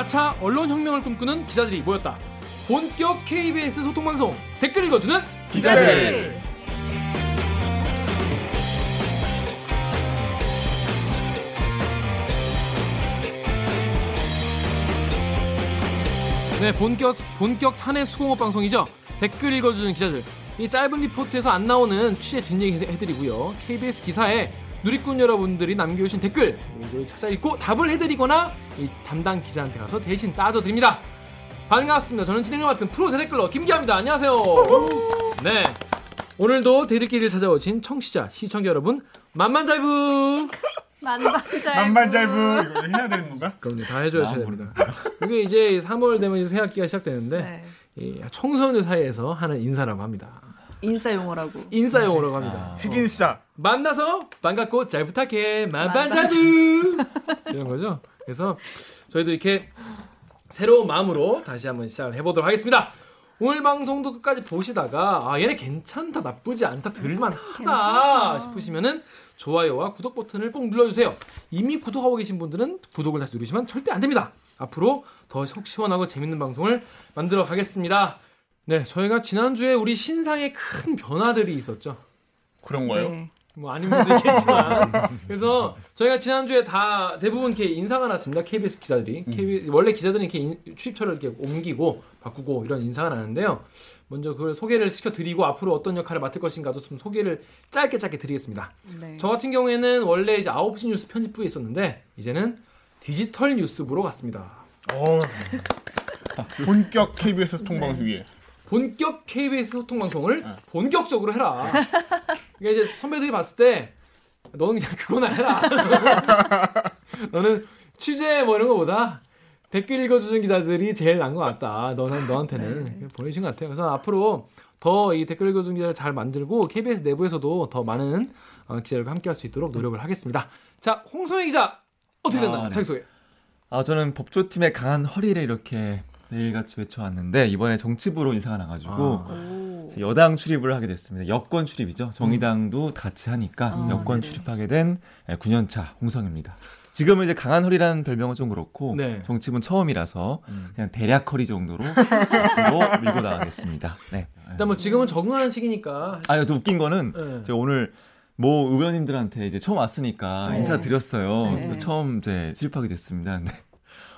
4차 언론혁명을 꿈꾸는 기자들이 모였다. 본격 KBS 소통방송 댓글 읽어주는 기자들. 네, 본격 본격 사내 수공업 방송이죠. 댓글 읽어주는 기자들. 이 짧은 리포트에서 안 나오는 취재 뒷얘기 해드리고요. KBS 기사에 누리꾼 여러분들이 남겨주신 댓글 저희 찾아 읽고 답을 해드리거나 이 담당 기자한테 가서 대신 따져드립니다. 반갑습니다. 저는 진행을 맡은 프로 대댓글러 김기아입니다. 안녕하세요. 네. 오늘도 대들기를 찾아오신 청취자, 시청자 여러분 만만잘부 만반잘부. 만반잘부 이거 해야 되는 건가? 그럼요. 다 해줘야 됩니다. 이게 이제 3월 되면 새 학기가 시작되는데 네. 이 청소년 사이에서 하는 인사라고 합니다. 인싸 용어라고. 인사 용어라고 합니다. 핵인싸. 만나서 반갑고 잘 부탁해 만반자주 이런 거죠. 그래서 저희도 이렇게 새로운 마음으로 다시 한번 시작을 해보도록 하겠습니다. 오늘 방송도 끝까지 보시다가 아 얘네 괜찮다 나쁘지 않다 들을만하다 싶으시면은 좋아요와 구독 버튼을 꼭 눌러주세요. 이미 구독하고 계신 분들은 구독을 다시 누르시면 절대 안 됩니다. 앞으로 더 속 시원하고 재밌는 방송을 만들어 가겠습니다. 네, 저희가 지난주에 우리 신상에 큰 변화들이 있었죠. 그런 거예요? 네. 뭐 아닌 분도 있겠지만 그래서 저희가 지난주에 다 대부분 이렇게 인사가 났습니다 KBS 기자들이 KBS, 원래 기자들은 이렇게 인- 취입처를 이렇게 옮기고 바꾸고 이런 인사가 나는데요 먼저 그걸 소개를 시켜드리고 앞으로 어떤 역할을 맡을 것인가도 좀 소개를 짧게 짧게 드리겠습니다 네. 저 같은 경우에는 원래 이제 9시 뉴스 편집부에 있었는데 이제는 디지털 뉴스부로 갔습니다 어. 본격 KBS 소통방송 위에. 본격 KBS 소통 방송을 본격적으로 해라. 그러니까 이제 선배들이 봤을 때 너는 그냥 그거나 해라. 너는 취재 뭐 이런 거보다 댓글 읽어주는 기자들이 제일 나은 것 같다. 너는 너한테는 보내신 것 같아요. 그래서 앞으로 더 이 댓글 읽어주는 기자를 잘 만들고 KBS 내부에서도 더 많은 어, 기자들과 함께할 수 있도록 노력을 하겠습니다. 자, 홍성희 기자 어떻게 됐나요? 아, 네. 자기 소개. 아 저는 법조팀의 강한 허리를 이렇게 매일같이 외쳐왔는데 이번에 정치부로 인사가 나가지고 아. 오. 여당 출입을 하게 됐습니다. 여권 출입이죠. 정의당도 같이 하니까 아, 여권 네네. 출입하게 된 9년차 홍성입니다. 지금은 이제 강한 허리라는 별명은 좀 그렇고 네. 정치부는 처음이라서 음. 그냥 대략 허리 정도로 앞으로 밀고 나가겠습니다. 네. 일단 뭐 지금은 적응하는 시기니까. 아, 또 웃긴 거는 네. 제가 오늘 모 의원님들한테 이제 처음 왔으니까 네. 인사 드렸어요. 네. 처음 이제 출입하게 됐습니다. 근데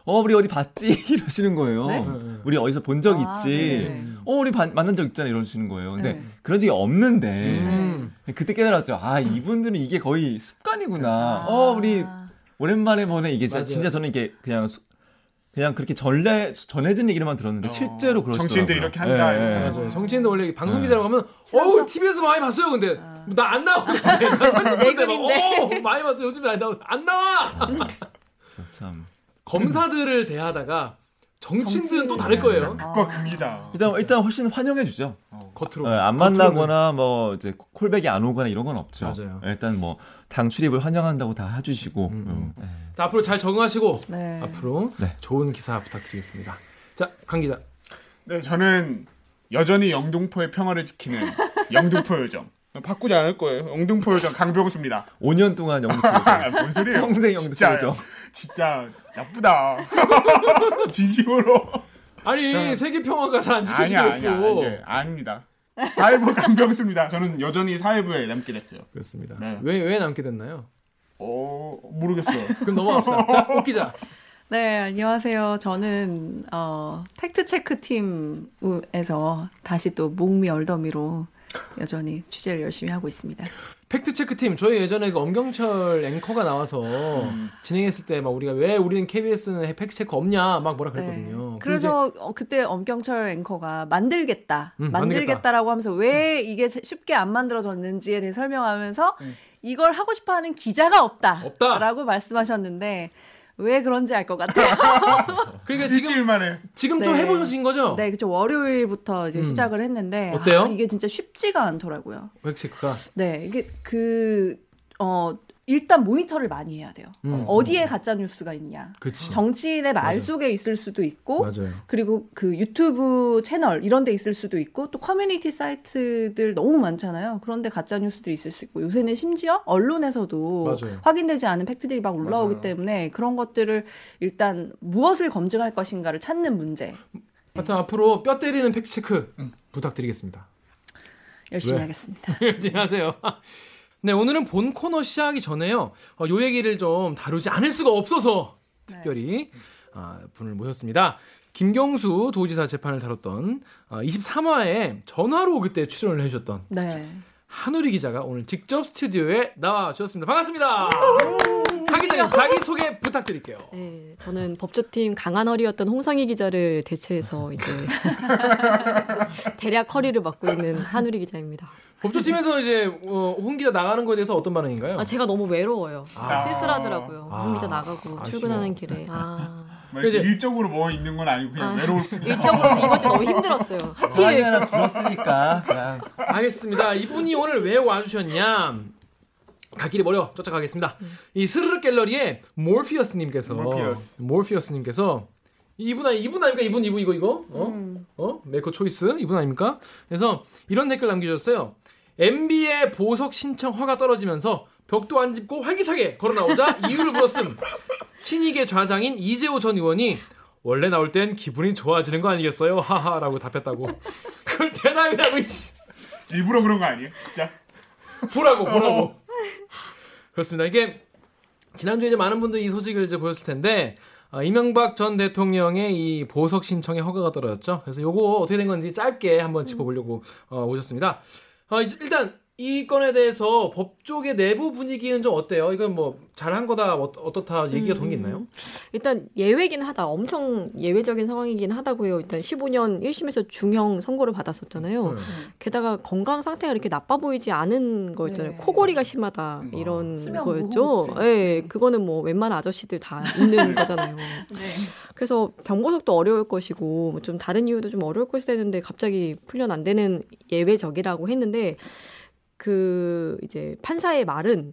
어 우리 어디 봤지 이러시는 거예요. 네? 네. 우리 어디서 본적 아, 있지. 네네. 어 우리 반- 만난 적 있잖아 이러시는 거예요. 근데 네. 그런 적이 없는데 음. 그때 깨달았죠. 아 이분들은 이게 거의 습관이구나. 아. 어 우리 오랜만에 보네 이게 진짜. 진짜 저는 이게 그냥 수- 그냥 그렇게 전래 전해진 얘기로만 들었는데 어, 실제로 그러시더라고요. 정치인들이 이렇게 한다, 이렇게. 맞아요. 정치인도 원래 방송 네. 기자라고 하면 친하죠? 어우 TV에서 많이 봤어요. 근데 아. 나안 나와. 내 글인데. 어, 많이 봤어요. 요즘에 안 나와. 안 나와. 그래서 참 검사들을 대하다가 정치인들은 또 다를. 거예요. 아. 극과 극이다. 일단 일단 훨씬 환영해 주죠. 겉으로. 어, 안 겉으로는. 만나거나 뭐 이제 콜백이 안 오거나 이런 건 없죠. 맞아요. 일단 뭐 당 출입을 환영한다고 다 해주시고 음, 음. 음. 자, 앞으로 잘 적응하시고 네. 앞으로 네. 좋은 기사 부탁드리겠습니다. 자, 강 기자. 네, 저는 여전히 영등포의 평화를 지키는 영등포 요정. 바꾸지 않을 거예요. 영등포 요정 강병수입니다. 5년 동안 아, 뭔 소리예요? 평생 영등포죠. 진짜 나쁘다. 진심으로. 아니 세계 평화가 잘안 지켜지고 아니야, 있어. 아닙니다. 사회부 강병수입니다. 저는 여전히 사회부에 남게 됐어요. 그렇습니다. 네. 왜왜 남게 됐나요? 어, 모르겠어요. 그럼 넘어갑시다. 자, 옥 기자. 네, 안녕하세요. 저는 어, 팩트 체크 팀에서 다시 또 목미 얼더미로 여전히 취재를 열심히 하고 있습니다. 팩트 체크 팀 저희 예전에 그 엄경철 앵커가 나와서 진행했을 때 막 우리가 왜 우리는 KBS는 팩트 체크 없냐 막 뭐라 그랬거든요. 네. 그래서 어, 그때 엄경철 앵커가 만들겠다, 음, 만들겠다라고 하면서 왜 이게 쉽게 안 만들어졌는지에 대해 설명하면서 음. 이걸 하고 싶어하는 기자가 없다. 없다라고 말씀하셨는데 왜 그런지 알 것 같아요. 그러니까 지금 일주일 만에 지금 좀 네. 해보신 거죠? 네, 그쵸. 월요일부터 이제 음. 시작을 했는데 어때요? 아, 이게 진짜 쉽지가 않더라고요. 팩트 체크가 네, 이게 그, 어, 일단 모니터를 많이 해야 돼요. 음. 어디에 가짜 뉴스가 있냐. 그치. 정치인의 말 맞아요. 속에 있을 수도 있고 맞아요. 그리고 그 유튜브 채널 이런 데 있을 수도 있고 또 커뮤니티 사이트들 너무 많잖아요. 그런데 가짜 뉴스들이 있을 수 있고 요새는 심지어 언론에서도 맞아요. 확인되지 않은 팩트들이 막 올라오기 맞아요. 때문에 그런 것들을 일단 무엇을 검증할 것인가를 찾는 문제 하여튼 앞으로 뼈 때리는 팩트 체크 부탁드리겠습니다. 열심히 왜? 하겠습니다. 열심히 하세요. 네, 오늘은 본 코너 시작하기 전에요. 어, 요 얘기를 좀 다루지 않을 수가 없어서 특별히 아, 분을 모셨습니다. 김경수 도지사 재판을 다뤘던 어, 23화에 전화로 그때 출연을 해주셨던 네. 한우리 기자가 오늘 직접 스튜디오에 나와 주셨습니다. 반갑습니다. 차 기자님 자기 소개 부탁드릴게요. 네, 저는 법조팀 강한 허리였던 홍상희 기자를 대체해서 이제 대략 허리를 맡고 있는 한우리 기자입니다. 법조팀에서 이제 어, 홍 기자 나가는 거에 대해서 어떤 반응인가요? 아, 제가 너무 외로워요. 아. 쓸쓸하더라고요. 아. 홍 기자 나가고 아쉬워. 출근하는 길에. 아, 뭐 이렇게 이제- 일적으로 뭐 있는 건 아니고 그냥 아. 외로울 뿐. 일적으로 이번 주 너무 힘들었어요. 사람이 하필 하나 줄었으니까 그냥 알겠습니다. 이분이 오늘 왜 와주셨냐? 갈 길이 멀어 쫓아가겠습니다. 이 스르르 갤러리에 몰피어스님께서 몰피어스. 몰피어스님께서 이분 아니 이분 아닙니까 이분 이분 이거 이거 어? 음. 어 메이커 초이스 이분 아닙니까? 그래서 이런 댓글 남겨주셨어요. MB의 보석 신청 허가 떨어지면서 벽도 안 짚고 활기차게 걸어 나오자 이유를 물었음. 친이계 좌장인 이재오 전 의원이 원래 나올 땐 기분이 좋아지는 거 아니겠어요? 하하라고 답했다고. 그걸 대답이라고 이씨. 일부러 그런 거 아니에요? 진짜? 보라고 보라고. 그렇습니다. 이게 지난주에 이제 많은 분들이 이 소식을 이제 보였을 텐데 아, 이명박 전 대통령의 이 보석 신청에 허가가 떨어졌죠. 그래서 요거 어떻게 된 건지 짧게 한번 짚어보려고 어, 오셨습니다. 어, 일단 이 건에 대해서 법조계 내부 분위기는 좀 어때요? 이건 뭐 잘한 거다 어, 어떻다 얘기가 돈게 있나요? 일단 예외긴 하다. 엄청 예외적인 상황이긴 하다고요. 일단 15년 1심에서 중형 선고를 받았었잖아요. 네. 게다가 건강 상태가 이렇게 나빠 보이지 않은 거였잖아요. 네. 코골이가 심하다 이런 수면 거였죠. 예, 그거는 뭐 웬만한 아저씨들 다 있는 거잖아요. 네. 그래서 병보석도 어려울 것이고 뭐좀 다른 이유도 좀 어려울 것이 되는데 갑자기 풀려 안 되는 예외적이라고 했는데 그 이제 판사의 말은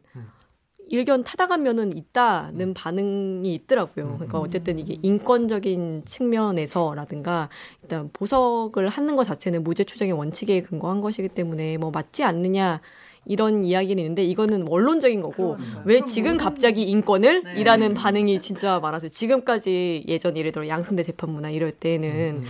일견 타당한 면은 있다는 반응이 있더라고요. 그러니까 어쨌든 이게 인권적인 측면에서라든가 일단 보석을 하는 것 자체는 무죄 추정의 원칙에 근거한 것이기 때문에 뭐 맞지 않느냐 이런 이야기는 있는데 이거는 원론적인 거고 그러니까요. 왜 그럼 지금 모든- 갑자기 인권을 네. 이라는 반응이 진짜 많아서 지금까지 예전 예를 들어 양승대 재판부나 이럴 때는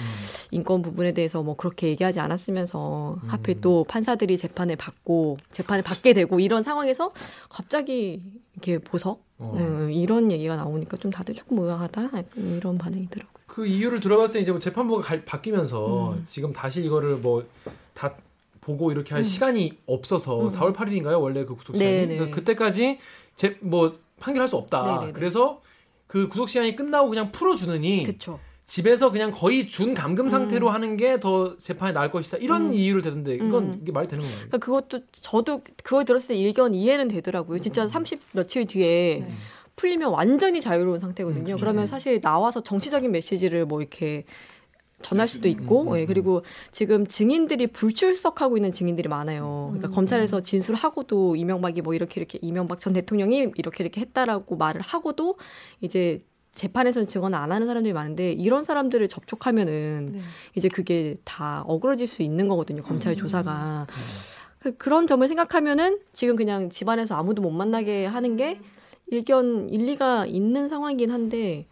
인권 부분에 대해서 뭐 그렇게 얘기하지 않았으면서 하필 또 판사들이 재판을 받고 재판을 받게 되고 이런 상황에서 갑자기 이렇게 보석 어. 음, 이런 얘기가 나오니까 좀 다들 조금 의아하다 이런 반응이더라고요. 그 이유를 들어봤을 때 이제 뭐 재판부가 갈- 바뀌면서 지금 다시 이거를 뭐 다 보고 이렇게 할 시간이 없어서 4월 8일인가요? 원래 그 구속 시간이 네네. 그러니까 그때까지 제 뭐 판결할 수 없다. 네네네. 그래서 그 구속 시간이 끝나고 그냥 풀어 주느니 그렇죠. 집에서 그냥 거의 준 감금 상태로 하는 게 더 재판에 나을 것이다. 이런 이유를 대던데 이건 음. 이게 말이 되는 건가요? 그러니까 그것도 저도 그걸 들었을 때 일견 이해는 되더라고요. 진짜 30 며칠 뒤에 네. 풀리면 완전히 자유로운 상태거든요. 음, 그러면 사실 나와서 정치적인 메시지를 뭐 이렇게 전할 수도 있고, 예, 그리고 지금 증인들이 불출석하고 있는 증인들이 많아요. 그러니까 검찰에서 진술하고도 이명박이 뭐 이렇게 이렇게 이명박 전 대통령이 이렇게 이렇게 했다라고 말을 하고도 이제 재판에서는 증언 안 하는 사람들이 많은데 이런 사람들을 접촉하면은 네. 이제 그게 다 어그러질 수 있는 거거든요. 검찰 조사가. 그, 그런 점을 생각하면은 지금 그냥 집안에서 아무도 못 만나게 하는 게 일견 일리가 있는 상황이긴 한데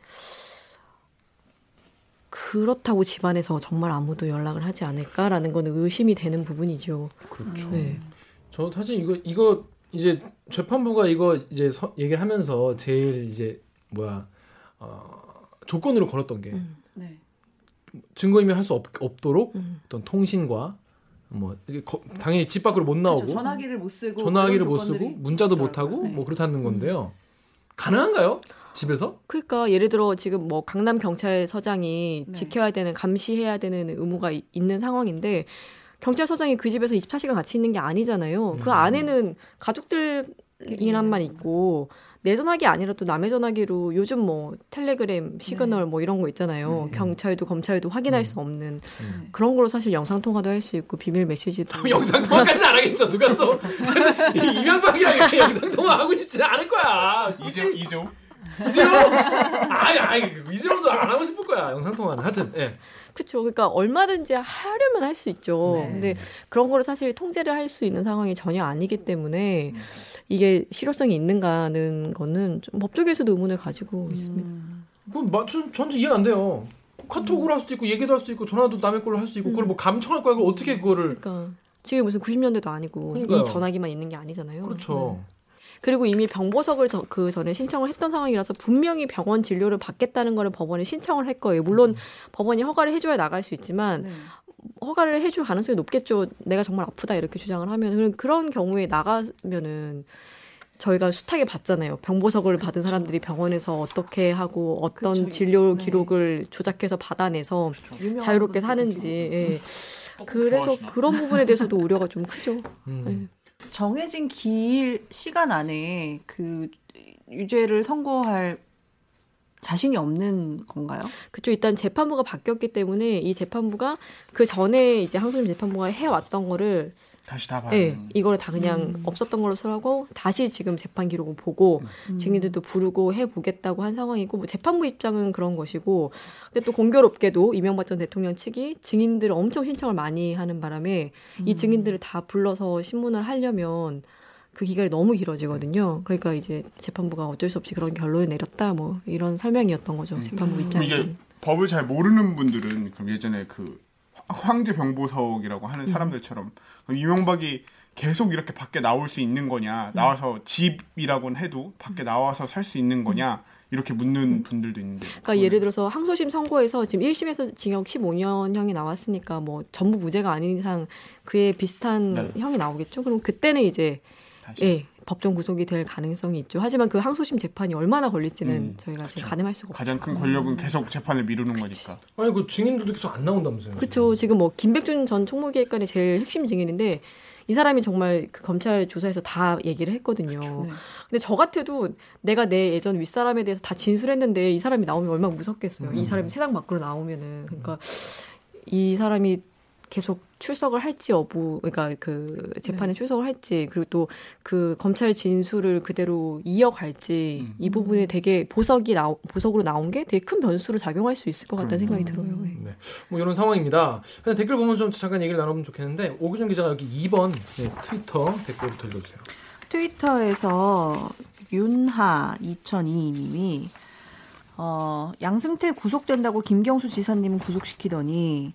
그렇다고 집안에서 정말 아무도 연락을 하지 않을까라는 거는 의심이 되는 부분이죠. 그렇죠. 네. 저 사실 이거 이거 이제 재판부가 이거 이제 서, 얘기를 하면서 제일 이제 뭐야 어, 조건으로 걸었던 게 네. 증거인멸 할수 없도록 음. 어떤 통신과 뭐 거- 당연히 집 밖으로 못 나오고 그렇죠. 전화기를 못 쓰고 전화기를 못 쓰고 문자도 못 있더라고요. 하고 네. 뭐 그렇다는 건데요. 가능한가요? 집에서? 그러니까 예를 들어 지금 뭐 강남 경찰서장이 네. 지켜야 되는 감시해야 되는 의무가 이- 있는 상황인데 경찰서장이 그 집에서 24시간 같이 있는 게 아니잖아요. 그 안에는 가족들이랑만 있고 내 전화기 아니라도 남의 전화기로 요즘 뭐 텔레그램, 시그널 뭐 이런 거 있잖아요. 경찰도 검찰도 확인할 수 없는 그런 걸로 사실 영상 통화도 할 수 있고 비밀 메시지도 영상 통화까지 안 하겠죠. 누가 또 이- 이명박이랑 이렇게 영상 통화 하고 싶지 않을 거야. 이조 이조 이재호? 아니 아니 이재호도 안 하고 싶을 거야. 영상 통화는 하여튼 예. 그렇죠. 그러니까 얼마든지 하려면 할 수 있죠. 네. 근데 그런 거를 사실 통제를 할 수 있는 상황이 전혀 아니기 때문에 이게 실효성이 있는가는 거는 좀 법조계에서도 의문을 가지고 있습니다. 뭐 맞춘 전혀 이해가 안 돼요. 카톡으로 할 수도 있고 얘기도 할 수 있고 전화도 남의 걸로 할 수 있고 그걸 뭐 감청할 거야. 그걸 어떻게 그거를 그러니까 지금 무슨 90년대도 아니고 그러니까요. 이 전화기만 있는 게 아니잖아요. 그렇죠. 그리고 이미 병보석을 저- 그 전에 신청을 했던 상황이라서 분명히 병원 진료를 받겠다는 거를 법원에 신청을 할 거예요. 물론 법원이 허가를 해줘야 나갈 수 있지만 네. 허가를 해줄 가능성이 높겠죠. 내가 정말 아프다 이렇게 주장을 하면 그런 그런 경우에 나가면은 저희가 숱하게 봤잖아요. 병보석을 받은 사람들이 병원에서 어떻게 하고 어떤 그쵸. 진료 네. 기록을 조작해서 받아내서 자유롭게 사는지. 예. 그래서 좋아하시나? 그런 부분에 대해서도 우려가 좀 크죠. 음. 정해진 기일 시간 안에 그 유죄를 선고할 자신이 없는 건가요? 그쪽 일단 재판부가 바뀌었기 때문에 이 재판부가 그 전에 이제 항소심 재판부가 해왔던 거를 다시 다 봐. 예, 이거를 다 그냥 음. 없었던 걸로 쓰라고 다시 지금 재판 기록을 보고 음. 증인들도 부르고 해 보겠다고 한 상황이고 뭐 재판부 입장은 그런 것이고 근데 또 공교롭게도 이명박 전 대통령 측이 증인들을 엄청 신청을 많이 하는 바람에 이 음. 증인들을 다 불러서 신문을 하려면 그 기간이 너무 길어지거든요. 그러니까 이제 재판부가 어쩔 수 없이 그런 결론을 내렸다 뭐 이런 설명이었던 거죠. 재판부 그럼 입장에서는. 이게 법을 잘 모르는 분들은 그럼 예전에 그 황제 병보석이라고 하는 사람들처럼 그럼 이명박이 계속 이렇게 밖에 나올 수 있는 거냐 나와서 집이라고는 해도 밖에 나와서 살 수 있는 거냐 이렇게 묻는 분들도 있는데 그러니까 예를 들어서 항소심 선고에서 지금 1심에서 징역 15년형이 나왔으니까 뭐 전부 무죄가 아닌 이상 그에 비슷한 네. 형이 나오겠죠. 그럼 그때는 이제 다시. 예, 법정 구속이 될 가능성이 있죠. 하지만 그 항소심 재판이 얼마나 걸릴지는 음, 저희가 지금 그쵸. 가늠할 수가 없죠. 가장 큰 권력은 계속 재판을 미루는 거니까 아니 그 증인들도 계속 안 나온다면서요. 그렇죠. 지금 뭐 김백준 전 총무기획관이 제일 핵심 증인인데 이 사람이 정말 그 검찰 조사에서 다 얘기를 했거든요. 네. 근데 저 같아도 내가 내 예전 윗사람에 대해서 다 진술했는데 이 사람이 나오면 얼마나 무섭겠어요. 이 사람이 세상 밖으로 나오면은 그러니까 이 사람이 계속 출석을 할지 여부 그러니까 그 재판에 출석을 할지 그리고 또 그 검찰 진술을 그대로 이어갈지 음. 이 부분에 되게 보석이 나 보석으로 나온 게 되게 큰 변수로 작용할 수 있을 것 같다는 생각이 들어요. 네. 네. 뭐 이런 상황입니다. 그냥 댓글 보면 좀 잠깐 얘기를 나눠보면 좋겠는데 오규정 기자가 여기 2번 네, 트위터 댓글부터 읽어주세요. 트위터에서 윤하 2002님이 어, 양승태 구속된다고 김경수 지사님 구속시키더니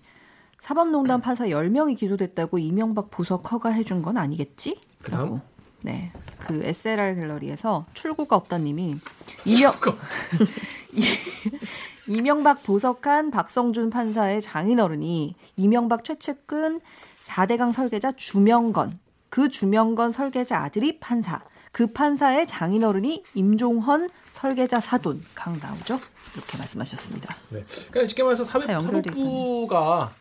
사법농단 판사 10명이 기소됐다고 이명박 보석 허가해준 건 아니겠지? 그다음? 라고. 네. 그 SLR 갤러리에서 출구가 없다님이 이명 이- 이명박 보석한 박성준 판사의 장인어른이 이명박 최측근 4대강 설계자 주명건 그 주명건 설계자 아들이 판사 그 판사의 장인어른이 임종헌 설계자 사돈 강 나오죠 이렇게 말씀하셨습니다. 네. 그러니까 쉽게 말해서 사법부가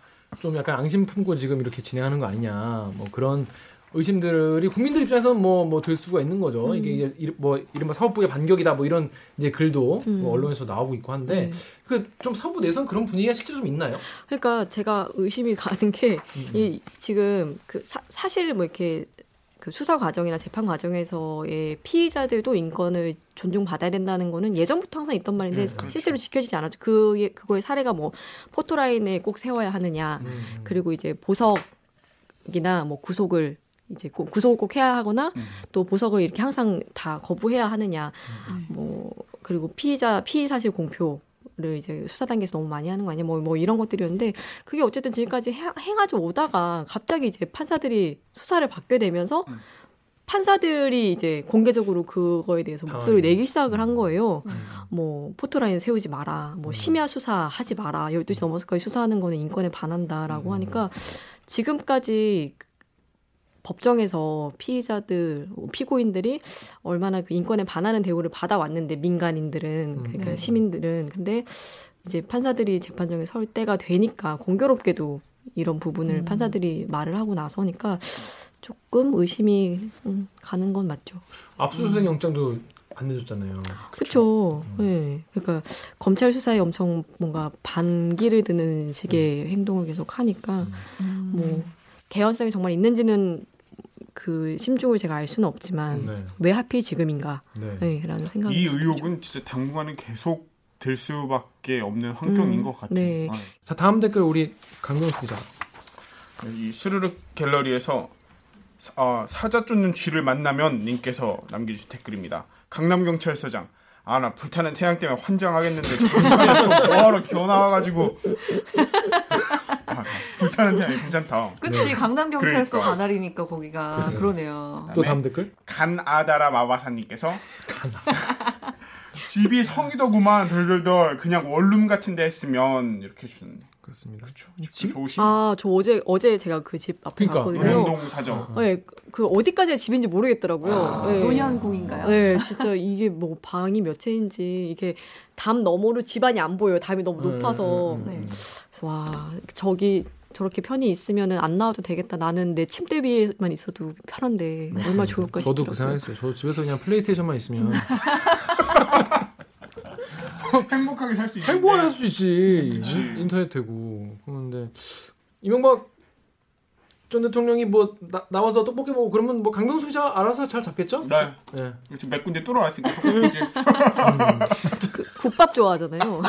좀 약간 앙심 품고 지금 이렇게 진행하는 거 아니냐 뭐 그런 의심들이 국민들 입장에서는 뭐 뭐 들 수가 있는 거죠. 음. 이게 이제 이- 뭐 이른바 사법부의 반격이다 뭐 이런 이제 글도 음. 뭐 언론에서 나오고 있고 한데 네. 그좀 사법부 내에서는 그런 분위기가 실제로 좀 있나요? 그러니까 제가 의심이 가는 게이 지금 그 사, 사실 뭐 이렇게 그 수사 과정이나 재판 과정에서의 피의자들도 인권을 존중받아야 된다는 거는 예전부터 항상 있던 말인데 네, 그렇죠. 실제로 지켜지지 않았죠. 그 그거의 사례가 뭐 포토라인에 꼭 세워야 하느냐, 음. 그리고 이제 보석이나 뭐 구속을 이제 꼭 구속을 꼭 해야 하거나 또 보석을 이렇게 항상 다 거부해야 하느냐, 뭐 그리고 피의자 피의 사실 공표. 를 이제 수사 단계에서 너무 많이 하는 거 아니야? 뭐, 뭐 이런 것들이었는데 그게 어쨌든 지금까지 해, 행하져 오다가 갑자기 이제 판사들이 수사를 받게 되면서 판사들이 이제 공개적으로 그거에 대해서 목소리를 당황했네. 내기 시작을 한 거예요. 음. 뭐 포토라인 세우지 마라. 뭐 심야 수사 하지 마라. 12시 넘어서까지 수사하는 거는 인권에 반한다라고 음. 하니까 지금까지 법정에서 피의자들, 피고인들이 얼마나 그 인권에 반하는 대우를 받아왔는데 민간인들은 그러니까 네. 시민들은 근데 이제 판사들이 재판정에 설 때가 되니까 공교롭게도 이런 부분을 음. 판사들이 말을 하고 나서니까 조금 의심이 음, 가는 건 맞죠. 압수수색 영장도 안 내줬잖아요. 그렇죠. 음. 네. 그러니까 검찰 수사에 엄청 뭔가 반기를 드는 식의 행동을 계속 하니까 음. 뭐 개연성이 정말 있는지는 그 심중을 제가 알 수는 없지만 네. 왜 하필 지금인가? 네. 네, 라는 생각이 이 들죠. 의혹은 진짜 당분간은 계속 될 수밖에 없는 환경인 음, 것 같아요. 네. 아, 자 다음 댓글 우리 강경수 기자. 이 스르륵 갤러리에서 사, 아, 사자 쫓는 쥐를 만나면 님께서 남겨주신 댓글입니다. 강남 경찰서장 아 나 불타는 태양 때문에 환장하겠는데 뭐하러 기어 나와가지고 아, 불타는 태양이 괜찮다. 그치 강남 경찰서 그러니까. 관할이니까 거기가 그래서. 그러네요. 또 다음 댓글. 간아다라 마바사님께서 집이 성이더구만 덜덜덜 그냥 원룸 같은데 했으면 이렇게 해주셨네. 그렇습니다. 집 좋으시. 아, 저 어제 어제 제가 그 집 앞에 그러니까, 갔거든요. 연영동 사저. 네, 그 어디까지가 집인지 모르겠더라고요. 아, 네. 노년궁인가요? 네, 진짜 이게 뭐 방이 몇 채인지 이게 담 너머로 집안이 안 보여요. 담이 너무 높아서. 음, 음, 음, 네. 음. 그래서 와, 저기 저렇게 편히 있으면은 안 나와도 되겠다. 나는 내 침대 위에만 있어도 편한데 얼마나 좋을까 싶더라고요. 저도 그 생각했어요. 저 집에서 그냥 플레이스테이션만 있으면 행복하게 살 수 있는데. 행복할 수 있지. 그치. 인터넷 되고. 그런데 이명박 전 대통령이 뭐 나, 나와서 떡볶이 먹고 그러면 뭐 강병수 기자 알아서 잘 잡겠죠? 네. 예. 지금 몇 군데 뚫어놨으니까 떡볶이집. 그 국밥 좋아하잖아요.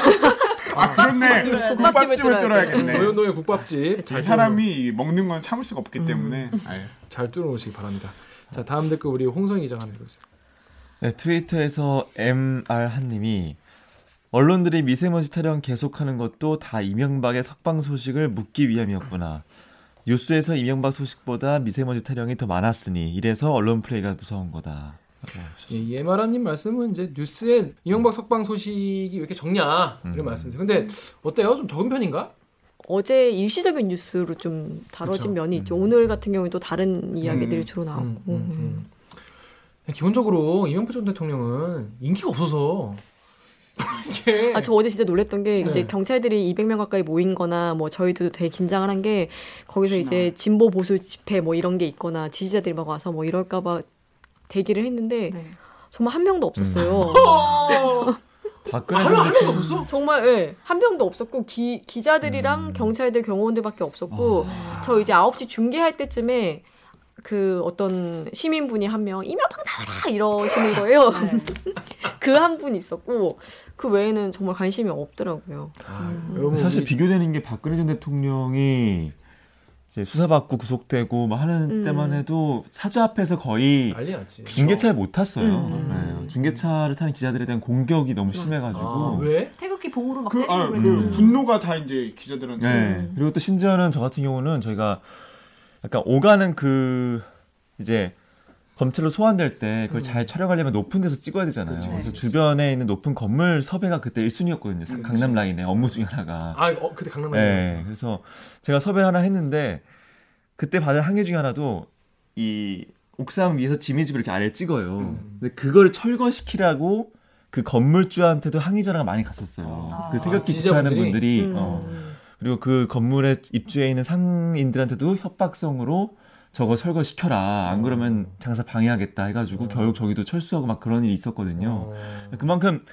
아 그렇네. 국밥집을 국밥집을 뚫어야 뚫어야겠네. 노현동의 국밥집 이 사람이 먹는 건 참을 수가 없기 때문에. 아유. 잘 뚫어놓으시기 바랍니다. 자 다음 댓글 우리 홍성희 기자가 읽어주세요. 네, 트위터에서 MR 한님이 언론들이 미세먼지 타령 계속하는 것도 다 이명박의 석방 소식을 묻기 위함이었구나. 뉴스에서 이명박 소식보다 미세먼지 타령이 더 많았으니 이래서 언론 플레이가 무서운 거다. 이 예마라님 말씀은 이제 뉴스에 이명박 석방 소식이 왜 이렇게 적냐 이런 음. 말씀이세요. 근데 어때요? 좀 적은 편인가? 어제 일시적인 뉴스로 좀 다뤄진 그쵸. 면이 있죠. 오늘 같은 경우에 또 다른 이야기들이 음. 주로 나오고. 음, 음, 음. 기본적으로 이명박 전 대통령은 인기가 없어서 아, 저 어제 진짜 놀랬던 게 이제 네. 경찰들이 200명 가까이 모인 거나 뭐 저희도 되게 긴장을 한 게 거기서 혹시나. 이제 진보 보수 집회 뭐 이런 게 있거나 지지자들이 막 와서 뭐 이럴까 봐 대기를 했는데 네. 정말 한 명도 없었어요. 어! 박근혜 하나 전한 명도 없어? 정말 예, 한 명도 없었고 기, 기자들이랑 음. 경찰들 경호원들밖에 없었고 저 이제 9시 중계할 때쯤에 그 어떤 시민분이 한 명 이명박 나와라 이러시는 거예요. 그 한 분 있었고 그 외에는 정말 관심이 없더라고요. 아, 음. 여러분 사실 비교되는 게 박근혜 전 대통령이 이제 수사받고 구속되고 뭐 하는 음. 때만 해도 사저 앞에서 거의. 중계차를 못 탔어요. 음. 네. 중계차를 타는 기자들에 대한 공격이 너무 심해가지고. 아, 왜? 태극기 봉으로 막 그, 때리고 아, 그. 분노가 다 이제 기자들한테. 네. 음. 그리고 또 심지어는 저 같은 경우는 저희가 약간 오가는 그 이제 검찰로 소환될 때 그걸 잘 촬영하려면 높은 데서 찍어야 되잖아요. 그치, 그래서 그치. 주변에 있는 높은 건물 섭외가 그때 1순위였거든요. 그치. 강남 라인에 업무 중에 하나가. 아, 어, 그때 강남에 네. 그래서 제가 섭외를 하나 했는데 그때 받은 항해 중에 하나도 이 옥상 위에서 지미집을 이렇게 아래 찍어요. 음. 근데 그걸 철거시키라고 그 건물주한테도 항의 전화가 많이 갔었어요. 아. 그 태극기 아, 집회하는 지지자분들이? 분들이 음. 어. 그리고 그 건물에 입주해 있는 상인들한테도 협박성으로 저거 철거 시켜라. 안 그러면 장사 방해하겠다 해가지고 어. 결국 저기도 철수하고 막 그런 일이 있었거든요. 어. 그만큼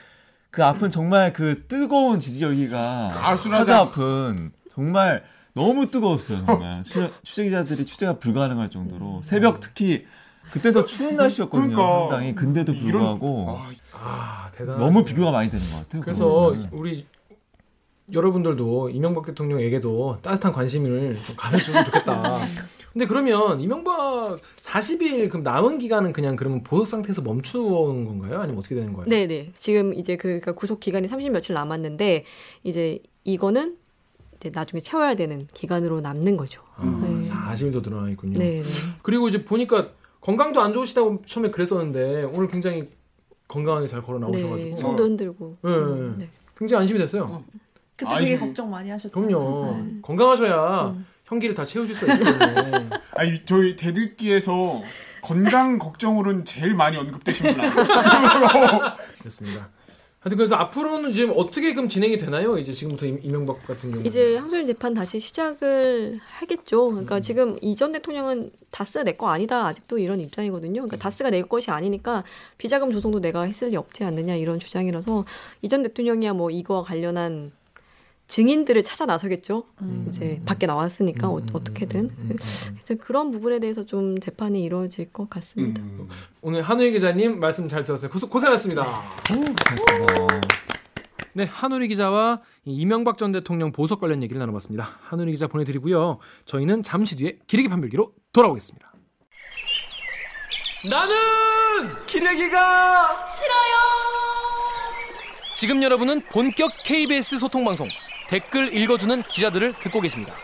그 앞은 정말 그 뜨거운 지지 열기가 아수라장. 사자 앞은 정말 너무 뜨거웠어요. 정말 취재, 기자들이 취재가 불가능할 정도로 새벽 특히 그때 더 추운 날씨였거든요. 그러니까. 상당히 근데도 이런- 불구하고 아, 아, 대단. 너무 비교가 많이 되는 것 같아요. 그래서 그거는. 우리 여러분들도 이명박 대통령에게도 따뜻한 관심을 좀 가져줬으면 좋겠다. 근데 그러면 이명박 40일 그럼 남은 기간은 그냥 그러면 보석 상태에서 멈추는 건가요? 아니면 어떻게 되는 거예요? 네 네. 지금 이제 그 그러니까 구속 기간이 30 며칠 남았는데 이제 이거는 이제 나중에 채워야 되는 기간으로 남는 거죠. 아, 네. 40일도 늘어나 있군요. 네. 네. 그리고 이제 보니까 건강도 안 좋으시다고 처음에 그랬었는데 오늘 굉장히 건강하게 잘 걸어 나오셔가지고 네. 손도 흔들고. 네. 네. 굉장히 안심이 됐어요. 그때 아이고. 되게 걱정 많이 하셨잖아요. 그럼요. 네. 건강하셔야 음. 형기를 다 채우실 수가 있기 때문에. 아니 저희 대들기에서 건강 걱정으로는 제일 많이 언급되신 분 아니에요? 그렇습니다. 하여튼 그래서 앞으로는 지금 어떻게 그럼 진행이 되나요? 이제 지금부터 임- 이명박 같은 경우 이제 항소심 재판 다시 시작을 하겠죠. 그러니까 지금 이전 대통령은 다스가 내 거 아니다 아직도 이런 입장이거든요. 그러니까 다스가 내 것이 아니니까 비자금 조성도 내가 했을 리 없지 않느냐 이런 주장이라서 이전 대통령이야 뭐 이거와 관련한 증인들을 찾아 나서겠죠. 이제 밖에 나왔으니까 어, 어떻게든 그래서 그런 부분에 대해서 좀 재판이 이루어질 것 같습니다. 음. 오늘 한우희 기자님 말씀 잘 들었어요. 고생, 고생하셨습니다. 고맙습니다. 네, 한우리 기자와 이 이명박 전 대통령 보석 관련 얘기를 나눠봤습니다. 한우리 기자 보내드리고요. 저희는 잠시 뒤에 기레기 판별기로 돌아오겠습니다. 나는 기레기가 싫어요. 지금 여러분은 본격 KBS 소통 방송 댓글 읽어주는 기자들을 듣고 계십니다.